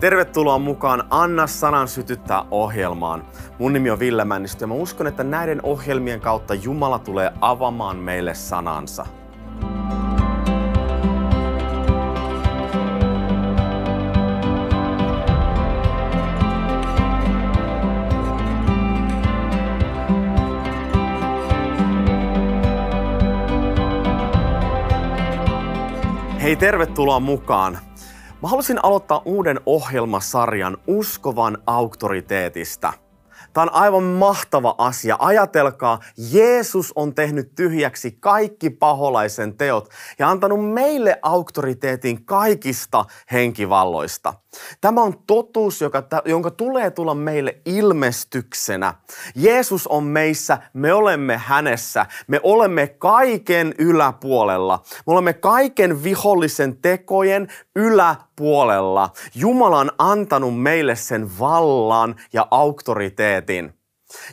Tervetuloa mukaan Anna sanan sytyttää ohjelmaan. Mun nimi on Ville Männistö ja mä uskon, että näiden ohjelmien kautta Jumala tulee avaamaan meille sanansa. Hei, tervetuloa mukaan. Mä halusin aloittaa uuden ohjelmasarjan Uskovan auktoriteetista. Tämä on aivan mahtava asia. Ajatelkaa, Jeesus on tehnyt tyhjäksi kaikki paholaisen teot ja antanut meille auktoriteetin kaikista henkivalloista. Tämä on totuus, joka, jonka tulee tulla meille ilmestyksenä. Jeesus on meissä, me olemme hänessä. Me olemme kaiken yläpuolella. Me olemme kaiken vihollisen tekojen yläpuolella. Jumala on antanut meille sen vallan ja auktoriteetin.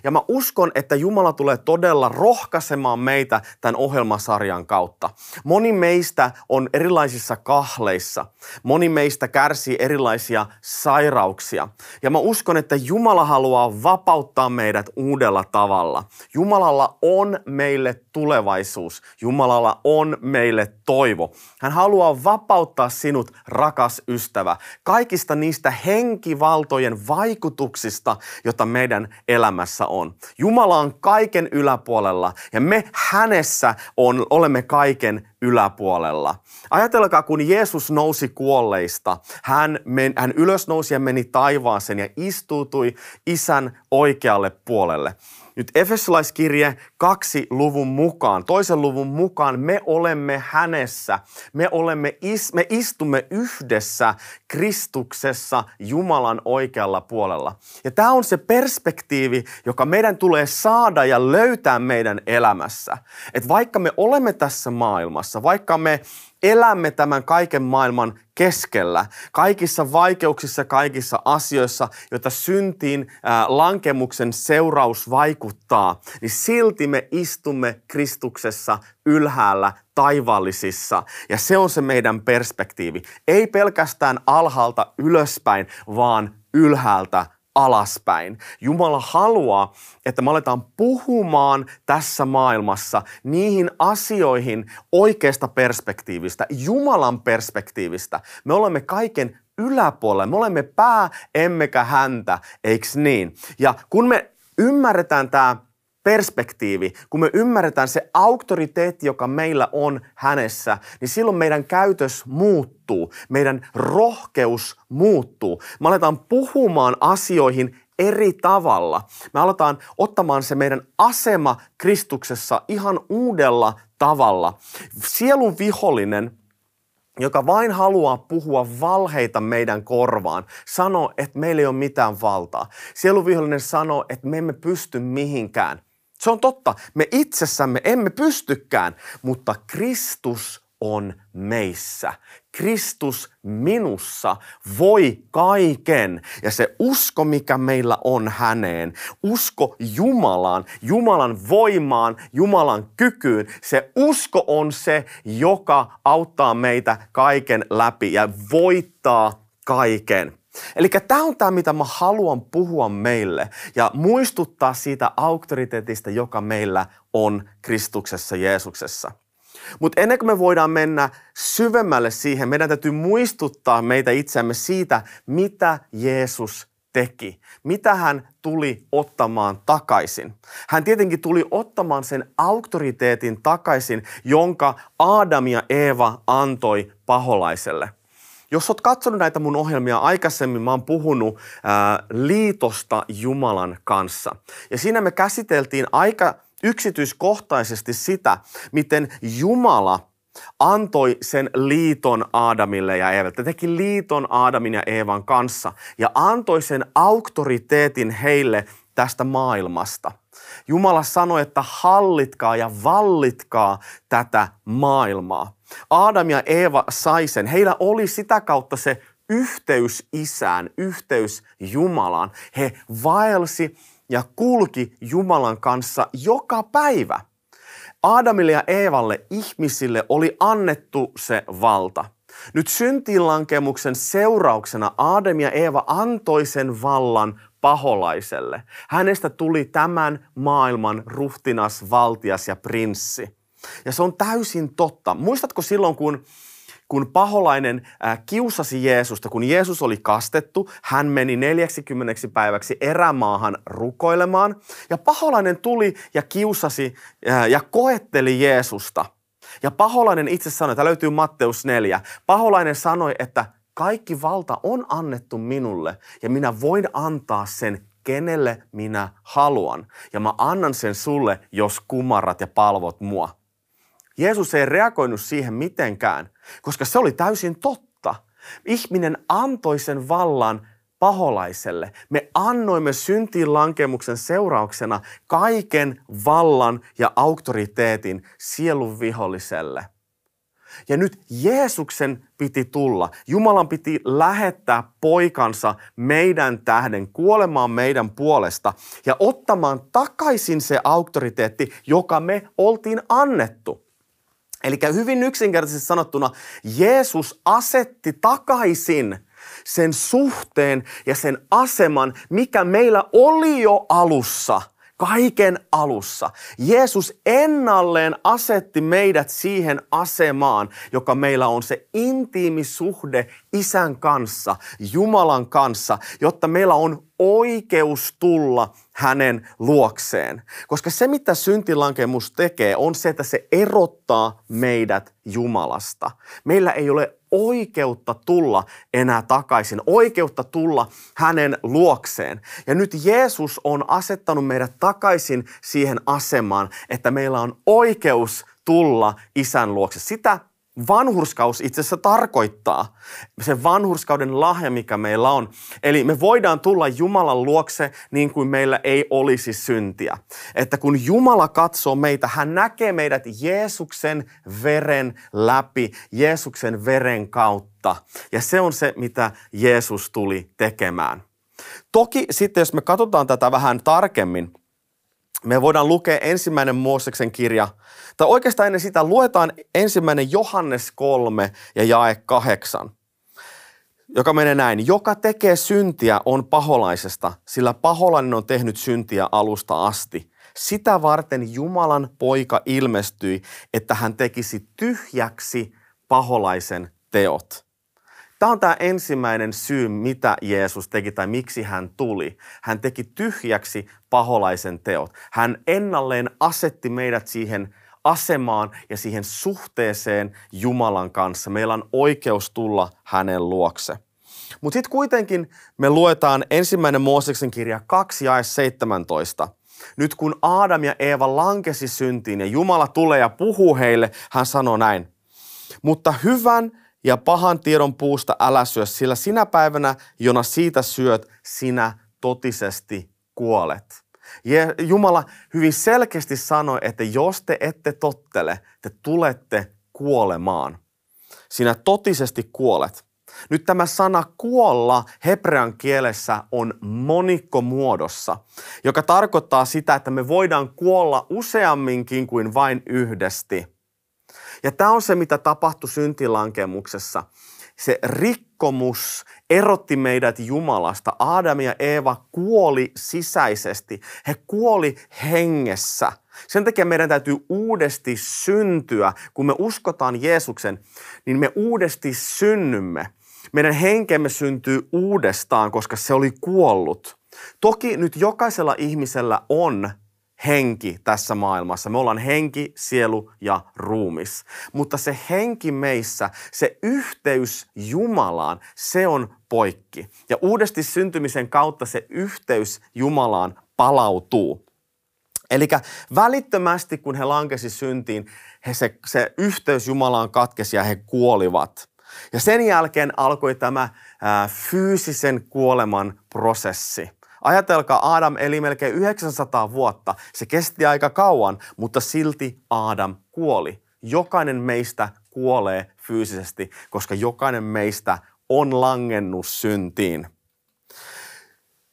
Ja mä uskon, että Jumala tulee todella rohkaisemaan meitä tämän ohjelmasarjan kautta. Moni meistä on erilaisissa kahleissa. Moni meistä kärsii erilaisia sairauksia. Ja mä uskon, että Jumala haluaa vapauttaa meidät uudella tavalla. Jumalalla on meille tulevaisuus. Jumalalla on meille toivo. Hän haluaa vapauttaa sinut, rakas ystävä, kaikista niistä henkivaltojen vaikutuksista, jota meidän elämässä on. Jumala on kaiken yläpuolella ja me hänessä on, olemme kaiken yläpuolella. Ajatelkaa, kun Jeesus nousi kuolleista, hän, men, hän ylösnousi ja meni taivaaseen ja istuutui isän oikealle puolelle. Nyt Efesolaiskirje kaksi luvun mukaan, toisen luvun mukaan me olemme hänessä. Me, olemme, me istumme yhdessä Kristuksessa Jumalan oikealla puolella. Ja tämä on se perspektiivi, joka meidän tulee saada ja löytää meidän elämässä. Että vaikka me olemme tässä maailmassa, vaikka me elämme tämän kaiken maailman keskellä, kaikissa vaikeuksissa, kaikissa asioissa, joita syntiin lankemuksen seuraus vaikuttaa, niin silti me istumme Kristuksessa ylhäällä taivaallisissa. Ja se on se meidän perspektiivi. Ei pelkästään alhaalta ylöspäin, vaan ylhäältä alaspäin. Jumala haluaa, että me aletaan puhumaan tässä maailmassa niihin asioihin oikeasta perspektiivistä, Jumalan perspektiivistä. Me olemme kaiken yläpuolella. Me olemme pää, emmekä häntä, eiks niin? Ja kun me ymmärretään tämä perspektiivi, kun me ymmärretään se auktoriteetti, joka meillä on hänessä, niin silloin meidän käytös muuttuu, meidän rohkeus muuttuu. Me aletaan puhumaan asioihin eri tavalla. Me aletaan ottamaan se meidän asema Kristuksessa ihan uudella tavalla. Sielun vihollinen joka vain haluaa puhua valheita meidän korvaan, sanoo, että meillä ei ole mitään valtaa. Sieluvihollinen sanoo, että me emme pysty mihinkään. Se on totta. Me itsessämme emme pystykään, mutta Kristus on meissä. Kristus minussa voi kaiken. Ja se usko, mikä meillä on häneen, usko Jumalaan, Jumalan voimaan, Jumalan kykyyn, se usko on se, joka auttaa meitä kaiken läpi ja voittaa kaiken. Eli tämä on tämä, mitä mä haluan puhua meille ja muistuttaa siitä auktoriteetista, joka meillä on Kristuksessa Jeesuksessa. Mutta ennen kuin me voidaan mennä syvemmälle siihen, meidän täytyy muistuttaa meitä itseämme siitä, mitä Jeesus teki. Mitä hän tuli ottamaan takaisin? Hän tietenkin tuli ottamaan sen auktoriteetin takaisin, jonka Adam ja Eeva antoi paholaiselle – jos olet katsonut näitä mun ohjelmia aikaisemmin, mä oon puhunut ää, liitosta Jumalan kanssa. Ja siinä me käsiteltiin aika yksityiskohtaisesti sitä, miten Jumala antoi sen liiton Aadamille ja Eevalle. Teki liiton Aadamin ja Eevan kanssa ja antoi sen auktoriteetin heille tästä maailmasta. Jumala sanoi, että hallitkaa ja vallitkaa tätä maailmaa. Adam ja Eeva sai sen. Heillä oli sitä kautta se yhteys isään, yhteys Jumalaan. He vaelsi ja kulki Jumalan kanssa joka päivä. Adamille ja Eevalle, ihmisille, oli annettu se valta. Nyt syntiinlankemuksen seurauksena Aadam ja Eeva antoi sen vallan paholaiselle. Hänestä tuli tämän maailman ruhtinas, valtias ja prinssi. Ja se on täysin totta. Muistatko silloin, kun kun paholainen äh, kiusasi Jeesusta, kun Jeesus oli kastettu, hän meni 40 päiväksi erämaahan rukoilemaan. Ja paholainen tuli ja kiusasi äh, ja koetteli Jeesusta. Ja paholainen itse sanoi, tämä löytyy Matteus 4, paholainen sanoi, että kaikki valta on annettu minulle ja minä voin antaa sen kenelle minä haluan. Ja mä annan sen sulle, jos kumarrat ja palvot mua. Jeesus ei reagoinut siihen mitenkään, koska se oli täysin totta. Ihminen antoi sen vallan paholaiselle. Me annoimme syntiin lankemuksen seurauksena kaiken vallan ja auktoriteetin sielun viholliselle. Ja nyt Jeesuksen piti tulla. Jumalan piti lähettää poikansa meidän tähden kuolemaan meidän puolesta ja ottamaan takaisin se auktoriteetti, joka me oltiin annettu. Eli hyvin yksinkertaisesti sanottuna Jeesus asetti takaisin sen suhteen ja sen aseman, mikä meillä oli jo alussa – kaiken alussa. Jeesus ennalleen asetti meidät siihen asemaan, joka meillä on se intiimi suhde isän kanssa, Jumalan kanssa, jotta meillä on oikeus tulla hänen luokseen. Koska se, mitä syntilankemus tekee, on se, että se erottaa meidät Jumalasta. Meillä ei ole oikeutta tulla enää takaisin, oikeutta tulla hänen luokseen. Ja nyt Jeesus on asettanut meidät takaisin siihen asemaan, että meillä on oikeus tulla isän luokse. Sitä vanhurskaus itse asiassa tarkoittaa. Se vanhurskauden lahja, mikä meillä on. Eli me voidaan tulla Jumalan luokse niin kuin meillä ei olisi syntiä. Että kun Jumala katsoo meitä, hän näkee meidät Jeesuksen veren läpi, Jeesuksen veren kautta. Ja se on se, mitä Jeesus tuli tekemään. Toki sitten, jos me katsotaan tätä vähän tarkemmin, me voidaan lukea ensimmäinen Mooseksen kirja, tai oikeastaan ennen sitä luetaan ensimmäinen Johannes 3 ja jae 8, joka menee näin. Joka tekee syntiä on paholaisesta, sillä paholainen on tehnyt syntiä alusta asti. Sitä varten Jumalan poika ilmestyi, että hän tekisi tyhjäksi paholaisen teot. Tämä on tämä ensimmäinen syy, mitä Jeesus teki tai miksi hän tuli. Hän teki tyhjäksi paholaisen teot. Hän ennalleen asetti meidät siihen asemaan ja siihen suhteeseen Jumalan kanssa. Meillä on oikeus tulla hänen luokse. Mutta sitten kuitenkin me luetaan ensimmäinen Mooseksen kirja 2 ja 17. Nyt kun Aadam ja Eeva lankesi syntiin ja Jumala tulee ja puhuu heille, hän sanoo näin. Mutta hyvän ja pahan tiedon puusta älä syö, sillä sinä päivänä, jona siitä syöt, sinä totisesti kuolet. Jumala hyvin selkeästi sanoi, että jos te ette tottele, te tulette kuolemaan. Sinä totisesti kuolet. Nyt tämä sana kuolla hebrean kielessä on monikkomuodossa, joka tarkoittaa sitä, että me voidaan kuolla useamminkin kuin vain yhdesti. Ja tämä on se, mitä tapahtui syntilankemuksessa. Se rikkomus erotti meidät Jumalasta. Adam ja Eeva kuoli sisäisesti. He kuoli hengessä. Sen takia meidän täytyy uudesti syntyä. Kun me uskotaan Jeesuksen, niin me uudesti synnymme. Meidän henkemme syntyy uudestaan, koska se oli kuollut. Toki nyt jokaisella ihmisellä on henki tässä maailmassa. Me ollaan henki, sielu ja ruumis. Mutta se henki meissä, se yhteys Jumalaan, se on poikki. Ja uudesti syntymisen kautta se yhteys Jumalaan palautuu. Eli välittömästi, kun he lankesi syntiin, he se, se yhteys Jumalaan katkesi ja he kuolivat. Ja sen jälkeen alkoi tämä ää, fyysisen kuoleman prosessi. Ajatelkaa, Adam eli melkein 900 vuotta. Se kesti aika kauan, mutta silti Adam kuoli. Jokainen meistä kuolee fyysisesti, koska jokainen meistä on langennut syntiin.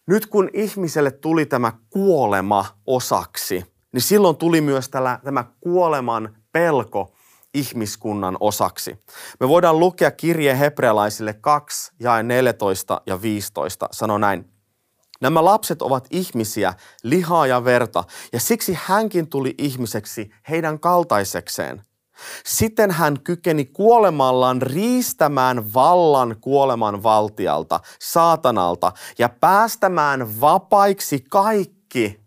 Nyt kun ihmiselle tuli tämä kuolema osaksi, niin silloin tuli myös tällä, tämä kuoleman pelko ihmiskunnan osaksi. Me voidaan lukea kirje hebrealaisille 2 ja 14 ja 15. Sano näin. Nämä lapset ovat ihmisiä, lihaa ja verta, ja siksi hänkin tuli ihmiseksi heidän kaltaisekseen. Sitten hän kykeni kuolemallaan riistämään vallan kuoleman valtialta, saatanalta, ja päästämään vapaiksi kaikki,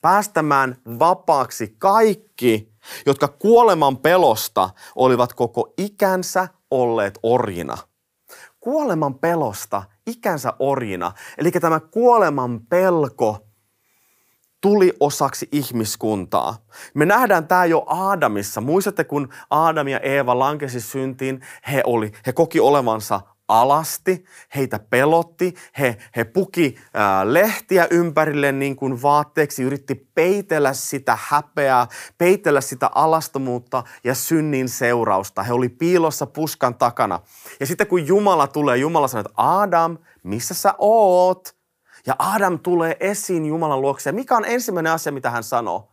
päästämään vapaaksi kaikki, jotka kuoleman pelosta olivat koko ikänsä olleet orjina. Kuoleman pelosta ikänsä orjina. Eli tämä kuoleman pelko tuli osaksi ihmiskuntaa. Me nähdään tämä jo Aadamissa. Muistatte, kun Aadam ja Eeva lankesi syntiin, he, oli, he koki olevansa alasti, heitä pelotti, he, he puki ää, lehtiä ympärille niin kuin vaatteeksi, yritti peitellä sitä häpeää, peitellä sitä alastomuutta ja synnin seurausta. He oli piilossa puskan takana. Ja sitten kun Jumala tulee, Jumala sanoo, että Adam, missä sä oot? Ja Adam tulee esiin Jumalan luokse. Ja mikä on ensimmäinen asia, mitä hän sanoo?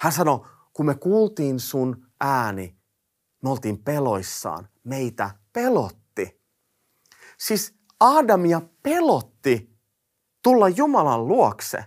Hän sanoo, kun me kuultiin sun ääni, me oltiin peloissaan. Meitä pelotti. Siis Adamia pelotti tulla Jumalan luokse.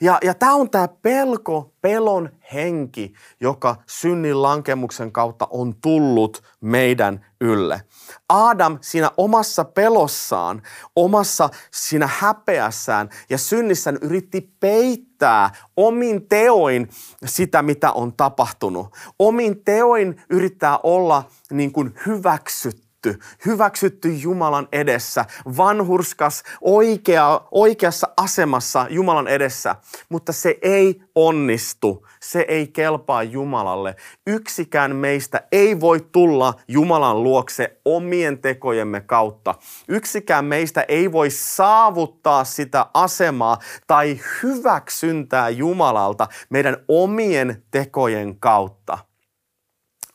Ja, ja tämä on tämä pelko, pelon henki, joka synnin lankemuksen kautta on tullut meidän ylle. Adam siinä omassa pelossaan, omassa siinä häpeässään ja synnissään yritti peittää omin teoin sitä, mitä on tapahtunut. Omin teoin yrittää olla niin kuin hyväksytty hyväksytty, hyväksytty Jumalan edessä, vanhurskas, oikea, oikeassa asemassa Jumalan edessä, mutta se ei onnistu, se ei kelpaa Jumalalle. Yksikään meistä ei voi tulla Jumalan luokse omien tekojemme kautta. Yksikään meistä ei voi saavuttaa sitä asemaa tai hyväksyntää Jumalalta meidän omien tekojen kautta.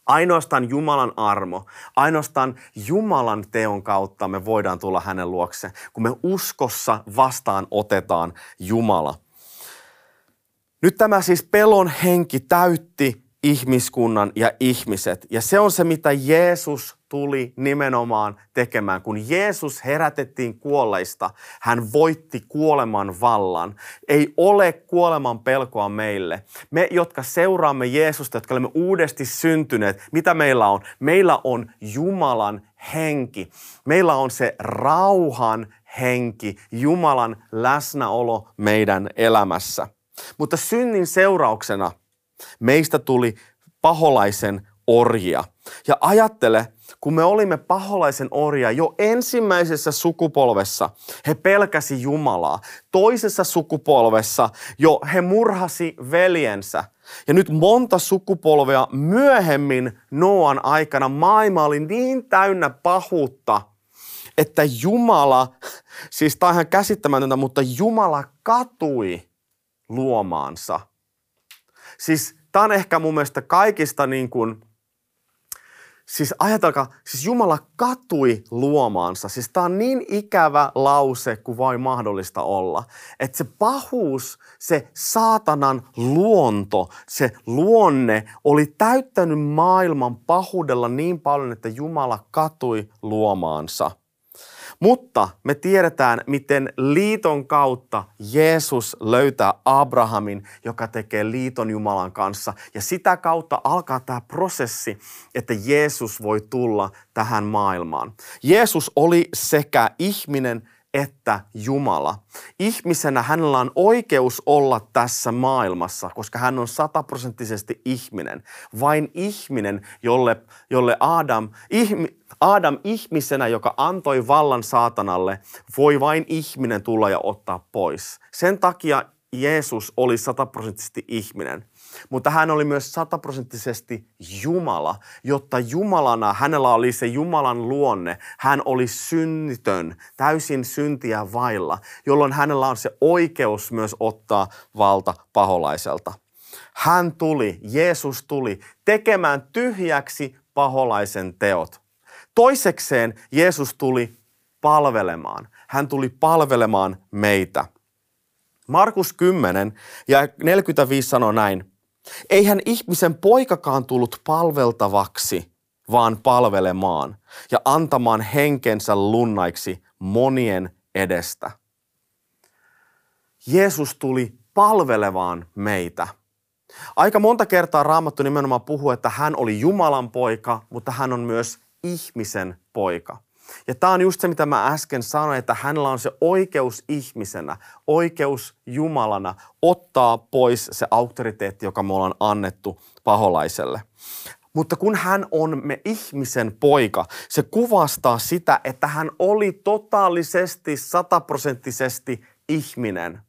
Ainoastaan Jumalan armo, ainoastaan Jumalan teon kautta me voidaan tulla hänen luokse, kun me uskossa vastaan otetaan Jumala. Nyt tämä siis pelon henki täytti ihmiskunnan ja ihmiset. Ja se on se, mitä Jeesus tuli nimenomaan tekemään. Kun Jeesus herätettiin kuolleista, hän voitti kuoleman vallan. Ei ole kuoleman pelkoa meille. Me, jotka seuraamme Jeesusta, jotka olemme uudesti syntyneet, mitä meillä on? Meillä on Jumalan henki. Meillä on se rauhan henki, Jumalan läsnäolo meidän elämässä. Mutta synnin seurauksena meistä tuli paholaisen orjia. Ja ajattele, kun me olimme paholaisen orja jo ensimmäisessä sukupolvessa, he pelkäsi Jumalaa. Toisessa sukupolvessa jo he murhasi veljensä. Ja nyt monta sukupolvea myöhemmin Noan aikana maailma oli niin täynnä pahuutta, että Jumala, siis tämä on ihan käsittämätöntä, mutta Jumala katui luomaansa. Siis tämä on ehkä mun mielestä kaikista niin kuin, Siis ajatelkaa, siis Jumala katui luomaansa. Siis tämä on niin ikävä lause kuin vain mahdollista olla. Että se pahuus, se saatanan luonto, se luonne oli täyttänyt maailman pahuudella niin paljon, että Jumala katui luomaansa. Mutta me tiedetään, miten liiton kautta Jeesus löytää Abrahamin, joka tekee liiton Jumalan kanssa. Ja sitä kautta alkaa tämä prosessi, että Jeesus voi tulla tähän maailmaan. Jeesus oli sekä ihminen että Jumala. Ihmisenä hänellä on oikeus olla tässä maailmassa, koska hän on sataprosenttisesti ihminen. Vain ihminen, jolle, jolle Adam, ihmi, Adam ihmisenä, joka antoi vallan saatanalle, voi vain ihminen tulla ja ottaa pois. Sen takia Jeesus oli sataprosenttisesti ihminen. Mutta hän oli myös sataprosenttisesti Jumala, jotta Jumalana hänellä oli se Jumalan luonne. Hän oli synnitön, täysin syntiä vailla, jolloin hänellä on se oikeus myös ottaa valta paholaiselta. Hän tuli, Jeesus tuli tekemään tyhjäksi paholaisen teot. Toisekseen Jeesus tuli palvelemaan. Hän tuli palvelemaan meitä. Markus 10 ja 45 sanoo näin. Eihän ihmisen poikakaan tullut palveltavaksi, vaan palvelemaan ja antamaan henkensä lunnaiksi monien edestä. Jeesus tuli palvelevaan meitä. Aika monta kertaa Raamattu nimenomaan puhuu, että hän oli Jumalan poika, mutta hän on myös ihmisen poika. Ja tämä on just se, mitä mä äsken sanoin, että hänellä on se oikeus ihmisenä, oikeus Jumalana ottaa pois se auktoriteetti, joka me ollaan annettu paholaiselle. Mutta kun hän on me ihmisen poika, se kuvastaa sitä, että hän oli totaalisesti, sataprosenttisesti ihminen.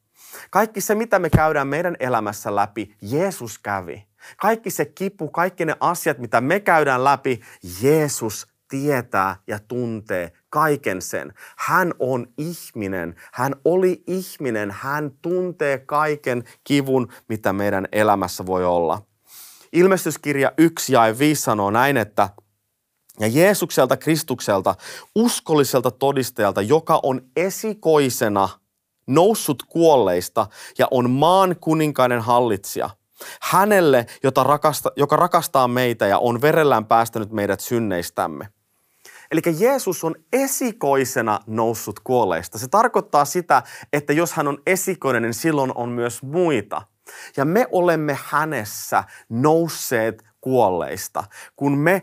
Kaikki se, mitä me käydään meidän elämässä läpi, Jeesus kävi. Kaikki se kipu, kaikki ne asiat, mitä me käydään läpi, Jeesus tietää ja tuntee kaiken sen. Hän on ihminen, hän oli ihminen, hän tuntee kaiken kivun, mitä meidän elämässä voi olla. Ilmestyskirja 1 ja 5 sanoo näin, että ja Jeesukselta, Kristukselta, uskolliselta todistajalta, joka on esikoisena noussut kuolleista ja on maan kuninkainen hallitsija. Hänelle, jota rakasta, joka rakastaa meitä ja on verellään päästänyt meidät synneistämme. Eli Jeesus on esikoisena noussut kuolleista. Se tarkoittaa sitä, että jos hän on esikoinen, niin silloin on myös muita. Ja me olemme hänessä nousseet kuolleista. Kun me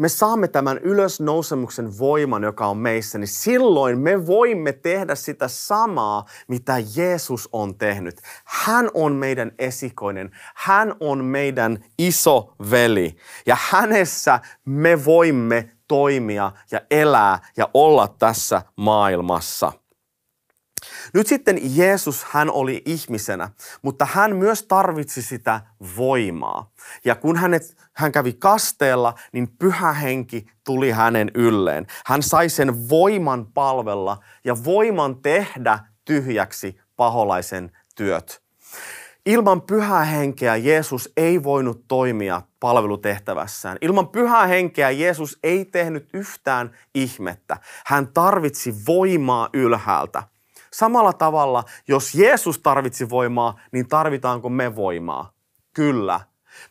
me saamme tämän ylösnousemuksen voiman, joka on meissä, niin silloin me voimme tehdä sitä samaa, mitä Jeesus on tehnyt. Hän on meidän esikoinen. Hän on meidän iso veli. Ja hänessä me voimme toimia ja elää ja olla tässä maailmassa. Nyt sitten Jeesus, hän oli ihmisenä, mutta hän myös tarvitsi sitä voimaa. Ja kun hänet, hän kävi kasteella, niin pyhä henki tuli hänen ylleen. Hän sai sen voiman palvella ja voiman tehdä tyhjäksi paholaisen työt. Ilman pyhää henkeä Jeesus ei voinut toimia palvelutehtävässään. Ilman pyhää henkeä Jeesus ei tehnyt yhtään ihmettä. Hän tarvitsi voimaa ylhäältä. Samalla tavalla, jos Jeesus tarvitsi voimaa, niin tarvitaanko me voimaa? Kyllä.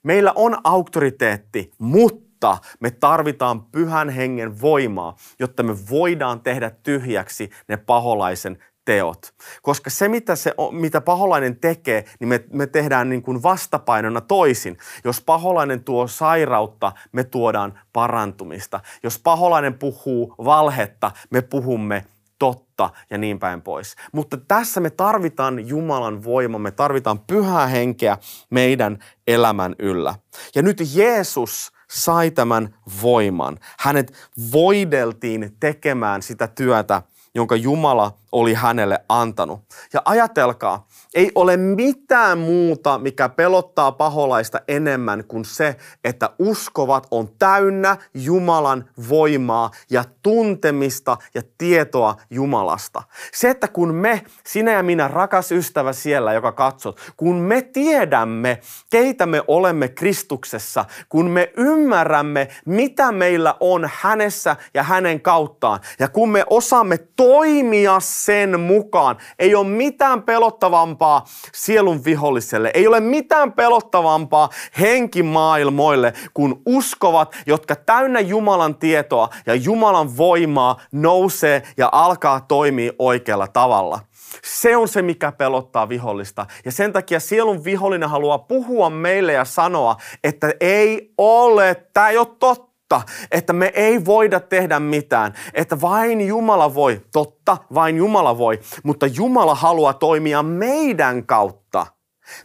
Meillä on auktoriteetti, mutta me tarvitaan pyhän hengen voimaa, jotta me voidaan tehdä tyhjäksi ne paholaisen teot. Koska se, mitä, se, mitä paholainen tekee, niin me, me tehdään niin kuin vastapainona toisin. Jos paholainen tuo sairautta, me tuodaan parantumista. Jos paholainen puhuu valhetta, me puhumme totta ja niin päin pois. Mutta tässä me tarvitaan Jumalan voima, me tarvitaan pyhää henkeä meidän elämän yllä. Ja nyt Jeesus sai tämän voiman. Hänet voideltiin tekemään sitä työtä, jonka Jumala oli hänelle antanut. Ja ajatelkaa, ei ole mitään muuta, mikä pelottaa paholaista enemmän kuin se, että uskovat on täynnä Jumalan voimaa ja tuntemista ja tietoa Jumalasta. Se, että kun me, sinä ja minä, rakas ystävä siellä, joka katsot, kun me tiedämme, keitä me olemme Kristuksessa, kun me ymmärrämme, mitä meillä on hänessä ja hänen kauttaan, ja kun me osaamme toimia sen mukaan. Ei ole mitään pelottavampaa sielun viholliselle. Ei ole mitään pelottavampaa henkimaailmoille kuin uskovat, jotka täynnä Jumalan tietoa ja Jumalan voimaa nousee ja alkaa toimia oikealla tavalla. Se on se, mikä pelottaa vihollista. Ja sen takia sielun vihollinen haluaa puhua meille ja sanoa, että ei ole, tämä ei ole totta totta, että me ei voida tehdä mitään, että vain Jumala voi, totta, vain Jumala voi, mutta Jumala haluaa toimia meidän kautta.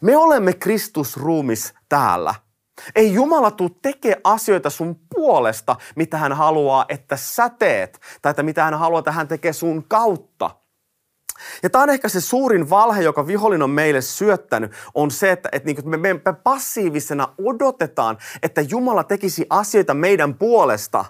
Me olemme Kristusruumis täällä. Ei Jumala tuu tekemään asioita sun puolesta, mitä hän haluaa, että sä teet, tai että mitä hän haluaa, että hän tekee sun kautta. Ja tämä on ehkä se suurin valhe, joka vihollinen on meille syöttänyt, on se, että, että niin me, me passiivisena odotetaan, että Jumala tekisi asioita meidän puolesta.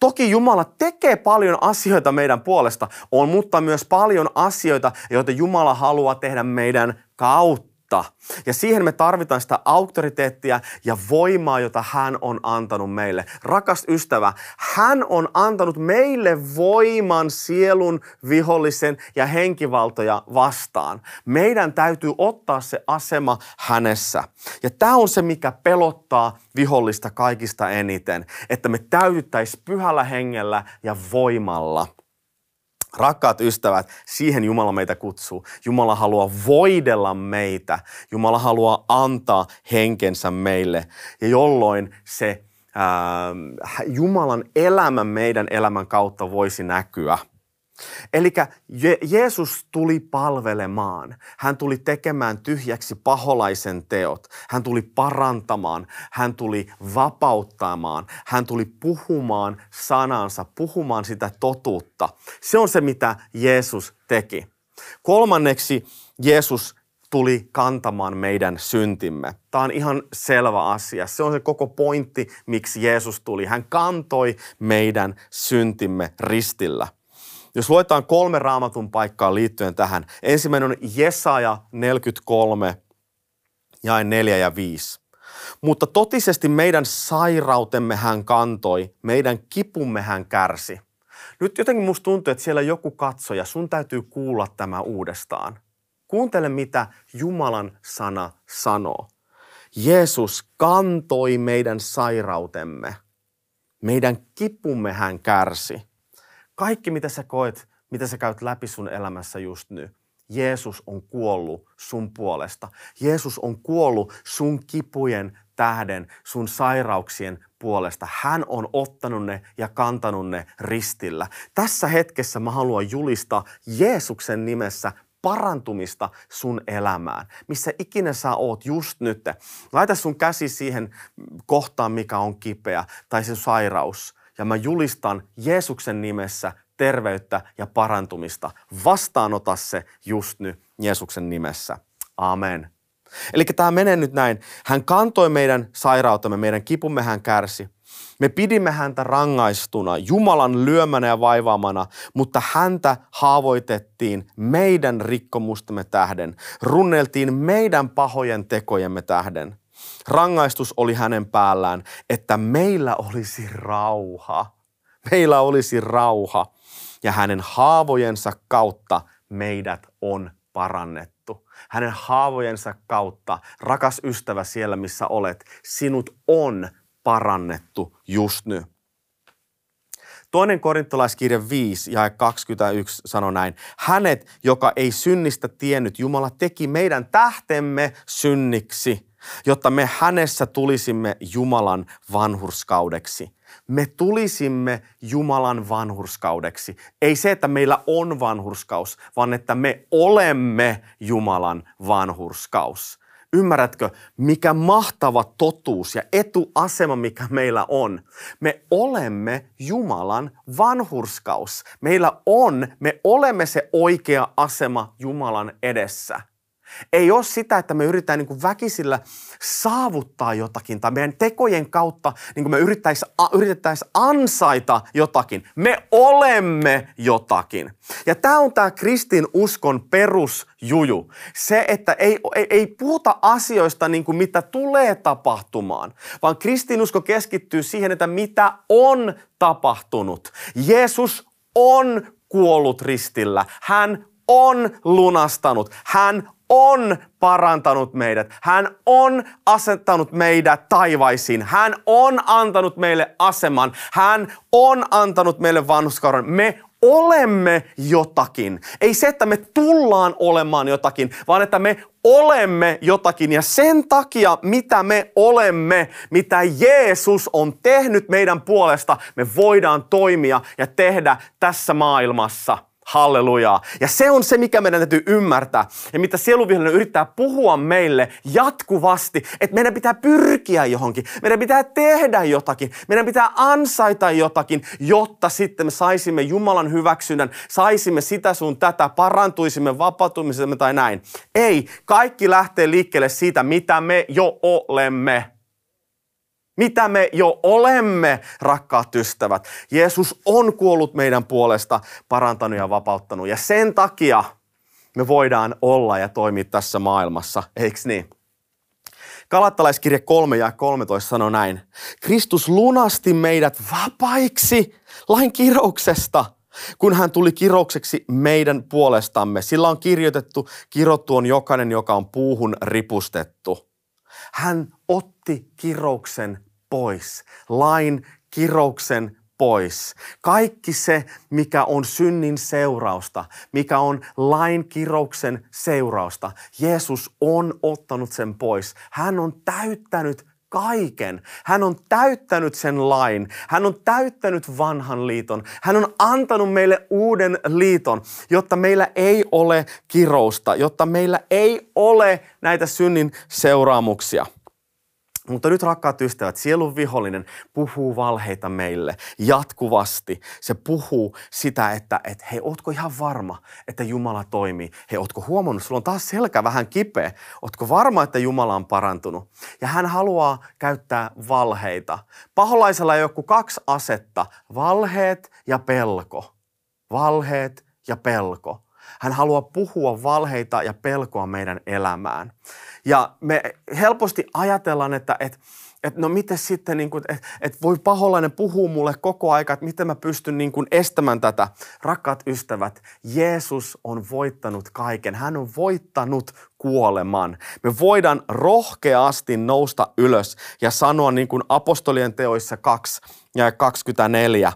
Toki Jumala tekee paljon asioita meidän puolesta, on, mutta myös paljon asioita, joita Jumala haluaa tehdä meidän kautta. Totuutta. Ja siihen me tarvitaan sitä auktoriteettia ja voimaa, jota hän on antanut meille. Rakas ystävä, hän on antanut meille voiman sielun vihollisen ja henkivaltoja vastaan. Meidän täytyy ottaa se asema hänessä. Ja tämä on se, mikä pelottaa vihollista kaikista eniten, että me täytyttäisiin pyhällä hengellä ja voimalla – Rakkaat ystävät, siihen Jumala meitä kutsuu. Jumala haluaa voidella meitä. Jumala haluaa antaa henkensä meille. Ja jolloin se ää, Jumalan elämä meidän elämän kautta voisi näkyä – Eli Je- Jeesus tuli palvelemaan. Hän tuli tekemään tyhjäksi paholaisen teot. Hän tuli parantamaan. Hän tuli vapauttamaan. Hän tuli puhumaan sanansa, puhumaan sitä totuutta. Se on se, mitä Jeesus teki. Kolmanneksi Jeesus tuli kantamaan meidän syntimme. Tämä on ihan selvä asia. Se on se koko pointti, miksi Jeesus tuli. Hän kantoi meidän syntimme ristillä. Jos luetaan kolme raamatun paikkaa liittyen tähän, ensimmäinen on Jesaja 43, jae 4 ja 5. Mutta totisesti meidän sairautemme hän kantoi, meidän kipumme hän kärsi. Nyt jotenkin musta tuntuu, että siellä joku katsoja, sun täytyy kuulla tämä uudestaan. Kuuntele, mitä Jumalan sana sanoo. Jeesus kantoi meidän sairautemme. Meidän kipumme hän kärsi. Kaikki, mitä sä koet, mitä sä käyt läpi sun elämässä just nyt, Jeesus on kuollut sun puolesta. Jeesus on kuollut sun kipujen tähden, sun sairauksien puolesta. Hän on ottanut ne ja kantanut ne ristillä. Tässä hetkessä mä haluan julistaa Jeesuksen nimessä parantumista sun elämään. Missä ikinä sä oot just nyt. Laita sun käsi siihen kohtaan, mikä on kipeä tai se sairaus ja mä julistan Jeesuksen nimessä terveyttä ja parantumista. Vastaanota se just nyt Jeesuksen nimessä. Amen. Eli tämä menee nyt näin. Hän kantoi meidän sairautemme, meidän kipumme hän kärsi. Me pidimme häntä rangaistuna, Jumalan lyömänä ja vaivaamana, mutta häntä haavoitettiin meidän rikkomustemme tähden, runneltiin meidän pahojen tekojemme tähden. Rangaistus oli hänen päällään, että meillä olisi rauha. Meillä olisi rauha ja hänen haavojensa kautta meidät on parannettu. Hänen haavojensa kautta, rakas ystävä siellä missä olet, sinut on parannettu just nyt. Toinen korintolaiskirja 5 ja 21 sanoi näin. Hänet, joka ei synnistä tiennyt, Jumala teki meidän tähtemme synniksi – jotta me hänessä tulisimme Jumalan vanhurskaudeksi. Me tulisimme Jumalan vanhurskaudeksi. Ei se, että meillä on vanhurskaus, vaan että me olemme Jumalan vanhurskaus. Ymmärrätkö, mikä mahtava totuus ja etuasema, mikä meillä on? Me olemme Jumalan vanhurskaus. Meillä on, me olemme se oikea asema Jumalan edessä. Ei ole sitä, että me yritetään niin väkisillä saavuttaa jotakin tai meidän tekojen kautta niin me yrittäisiin yritettäisi ansaita jotakin. Me olemme jotakin. Ja tämä on tämä kristin uskon perusjuju. Se, että ei, ei, ei puhuta asioista niin kuin mitä tulee tapahtumaan, vaan kristinusko keskittyy siihen, että mitä on tapahtunut. Jeesus on kuollut ristillä. Hän on lunastanut. Hän on parantanut meidät. Hän on asettanut meidät taivaisiin. Hän on antanut meille aseman. Hän on antanut meille vanhuskauden. Me olemme jotakin. Ei se, että me tullaan olemaan jotakin, vaan että me olemme jotakin. Ja sen takia, mitä me olemme, mitä Jeesus on tehnyt meidän puolesta, me voidaan toimia ja tehdä tässä maailmassa – Hallelujaa. Ja se on se, mikä meidän täytyy ymmärtää. Ja mitä sieluvihollinen yrittää puhua meille jatkuvasti, että meidän pitää pyrkiä johonkin. Meidän pitää tehdä jotakin. Meidän pitää ansaita jotakin, jotta sitten me saisimme Jumalan hyväksynnän, saisimme sitä sun tätä, parantuisimme vapautumisemme tai näin. Ei, kaikki lähtee liikkeelle siitä, mitä me jo olemme mitä me jo olemme, rakkaat ystävät. Jeesus on kuollut meidän puolesta, parantanut ja vapauttanut. Ja sen takia me voidaan olla ja toimia tässä maailmassa, eikö niin? Kalattalaiskirje 3 ja 13 sanoo näin. Kristus lunasti meidät vapaiksi lain kirouksesta, kun hän tuli kiroukseksi meidän puolestamme. Sillä on kirjoitettu, kirottu on jokainen, joka on puuhun ripustettu. Hän otti kirouksen pois, lain kirouksen pois. Kaikki se, mikä on synnin seurausta, mikä on lain kirouksen seurausta, Jeesus on ottanut sen pois. Hän on täyttänyt kaiken. Hän on täyttänyt sen lain. Hän on täyttänyt vanhan liiton. Hän on antanut meille uuden liiton, jotta meillä ei ole kirousta, jotta meillä ei ole näitä synnin seuraamuksia. Mutta nyt rakkaat ystävät, sielun vihollinen puhuu valheita meille jatkuvasti. Se puhuu sitä, että, että hei, ootko ihan varma, että Jumala toimii? Hei, ootko huomannut, sulla on taas selkä vähän kipeä. Ootko varma, että Jumala on parantunut? Ja hän haluaa käyttää valheita. Paholaisella ei ole kuin kaksi asetta, valheet ja pelko. Valheet ja pelko. Hän haluaa puhua valheita ja pelkoa meidän elämään. Ja me helposti ajatellaan, että, että että no miten sitten, niin kuin, että, että voi paholainen puhua mulle koko aika, että miten mä pystyn niin kuin estämään tätä. Rakkaat ystävät, Jeesus on voittanut kaiken. Hän on voittanut kuoleman. Me voidaan rohkeasti nousta ylös ja sanoa niin kuin apostolien teoissa 2 ja 24.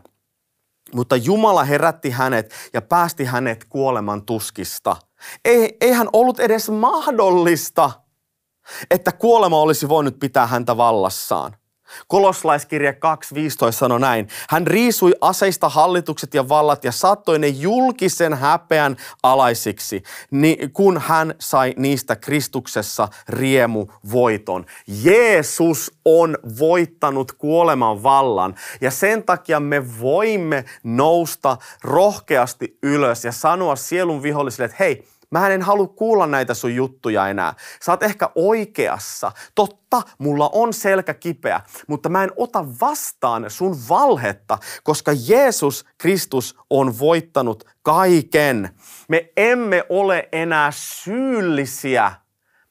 Mutta Jumala herätti hänet ja päästi hänet kuoleman tuskista. Ei, eihän ollut edes mahdollista – että kuolema olisi voinut pitää häntä vallassaan. Koloslaiskirja 2.15 sanoi näin. Hän riisui aseista hallitukset ja vallat ja saattoi ne julkisen häpeän alaisiksi, kun hän sai niistä Kristuksessa riemu voiton. Jeesus on voittanut kuoleman vallan ja sen takia me voimme nousta rohkeasti ylös ja sanoa sielun vihollisille, että hei, Mä en halua kuulla näitä sun juttuja enää. Sä oot ehkä oikeassa. Totta, mulla on selkä kipeä, mutta mä en ota vastaan sun valhetta, koska Jeesus Kristus on voittanut kaiken. Me emme ole enää syyllisiä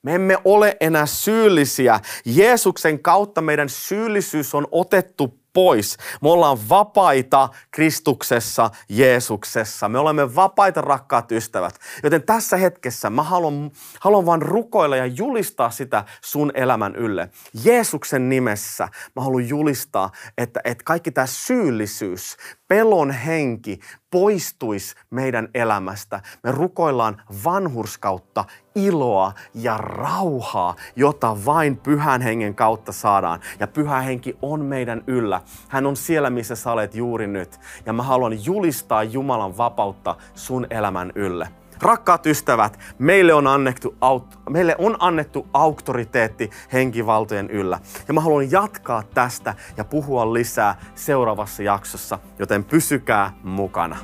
me emme ole enää syyllisiä. Jeesuksen kautta meidän syyllisyys on otettu pois. Me ollaan vapaita Kristuksessa, Jeesuksessa. Me olemme vapaita, rakkaat ystävät. Joten tässä hetkessä mä haluan, haluan vaan rukoilla ja julistaa sitä sun elämän ylle. Jeesuksen nimessä mä haluan julistaa, että, että kaikki tämä syyllisyys, pelon henki poistuisi meidän elämästä. Me rukoillaan vanhurskautta, iloa ja rauhaa, jota vain pyhän hengen kautta saadaan. Ja pyhä henki on meidän yllä. Hän on siellä, missä sä olet juuri nyt. Ja mä haluan julistaa Jumalan vapautta sun elämän ylle. Rakkaat ystävät, meille on, annettu, meille on annettu auktoriteetti henkivaltojen yllä. Ja mä haluan jatkaa tästä ja puhua lisää seuraavassa jaksossa, joten pysykää mukana.